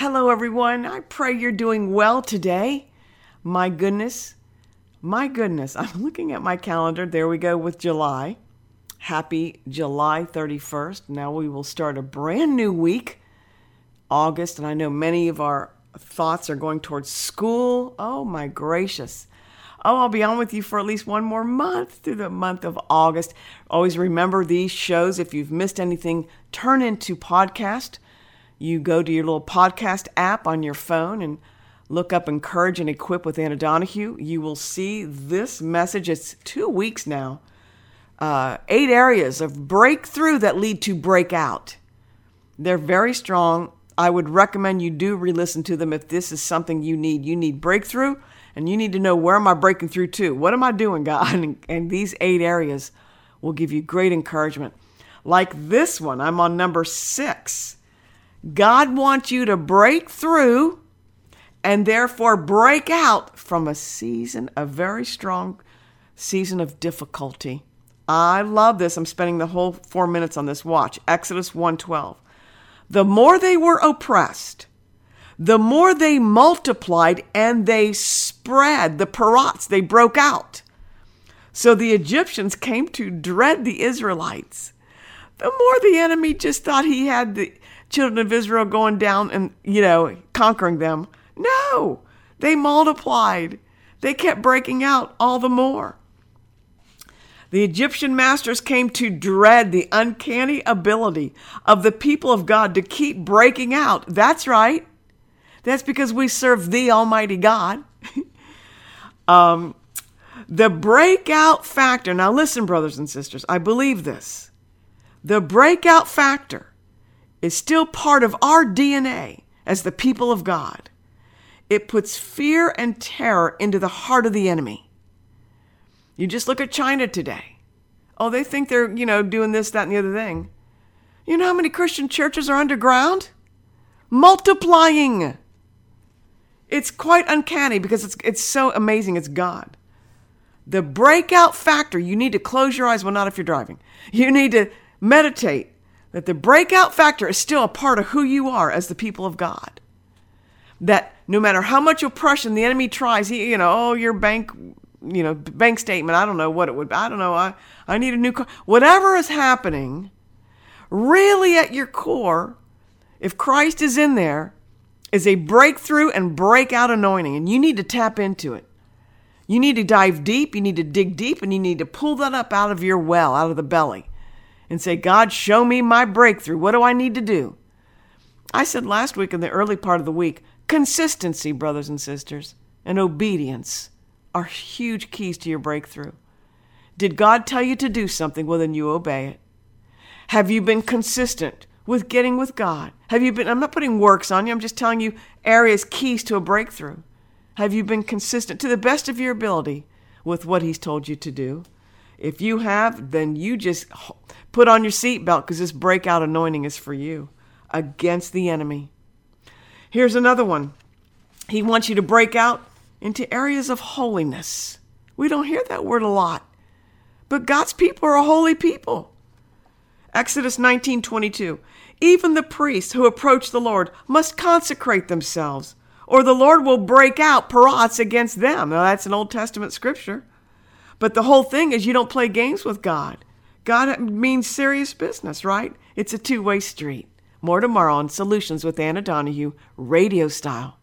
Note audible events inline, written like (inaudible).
Hello, everyone. I pray you're doing well today. My goodness, my goodness, (laughs) I'm looking at my calendar. There we go with July. Happy July 31st. Now we will start a brand new week, August, and I know many of our thoughts are going towards school. Oh, my gracious. Oh, I'll be on with you for at least one more month through the month of August. Always remember these shows. If you've missed anything, turn into podcast you go to your little podcast app on your phone and look up Encourage and Equip with Anna Donahue. You will see this message. It's two weeks now. Uh, eight areas of breakthrough that lead to breakout. They're very strong. I would recommend you do re listen to them if this is something you need. You need breakthrough and you need to know where am I breaking through to? What am I doing, (laughs) God? And, and these eight areas will give you great encouragement. Like this one, I'm on number six. God wants you to break through and therefore break out from a season, a very strong season of difficulty. I love this. I'm spending the whole 4 minutes on this watch. Exodus 1:12. The more they were oppressed, the more they multiplied and they spread, the parats, they broke out. So the Egyptians came to dread the Israelites. The more the enemy just thought he had the children of Israel going down and, you know, conquering them. No, they multiplied. They kept breaking out all the more. The Egyptian masters came to dread the uncanny ability of the people of God to keep breaking out. That's right. That's because we serve the Almighty God. (laughs) um, the breakout factor, now listen, brothers and sisters, I believe this. The breakout factor is still part of our DNA as the people of God. It puts fear and terror into the heart of the enemy. You just look at China today. Oh, they think they're, you know, doing this, that, and the other thing. You know how many Christian churches are underground? Multiplying. It's quite uncanny because it's, it's so amazing. It's God. The breakout factor, you need to close your eyes. Well, not if you're driving. You need to meditate that the breakout factor is still a part of who you are as the people of God. That no matter how much oppression the enemy tries, he, you know, oh, your bank, you know, bank statement, I don't know what it would be. I don't know. I, I need a new car. Whatever is happening, really at your core, if Christ is in there, is a breakthrough and breakout anointing, and you need to tap into it. You need to dive deep, you need to dig deep, and you need to pull that up out of your well, out of the belly and say, God, show me my breakthrough. What do I need to do? I said last week in the early part of the week consistency, brothers and sisters, and obedience are huge keys to your breakthrough. Did God tell you to do something? Well, then you obey it. Have you been consistent with getting with God? Have you been, I'm not putting works on you, I'm just telling you areas, keys to a breakthrough. Have you been consistent to the best of your ability with what He's told you to do? If you have, then you just put on your seatbelt because this breakout anointing is for you against the enemy. Here's another one. He wants you to break out into areas of holiness. We don't hear that word a lot, but God's people are a holy people. Exodus 19:22. Even the priests who approach the Lord must consecrate themselves, or the Lord will break out parats against them. Now that's an Old Testament scripture. But the whole thing is you don't play games with God. God means serious business, right? It's a two way street. More tomorrow on Solutions with Anna Donahue, radio style.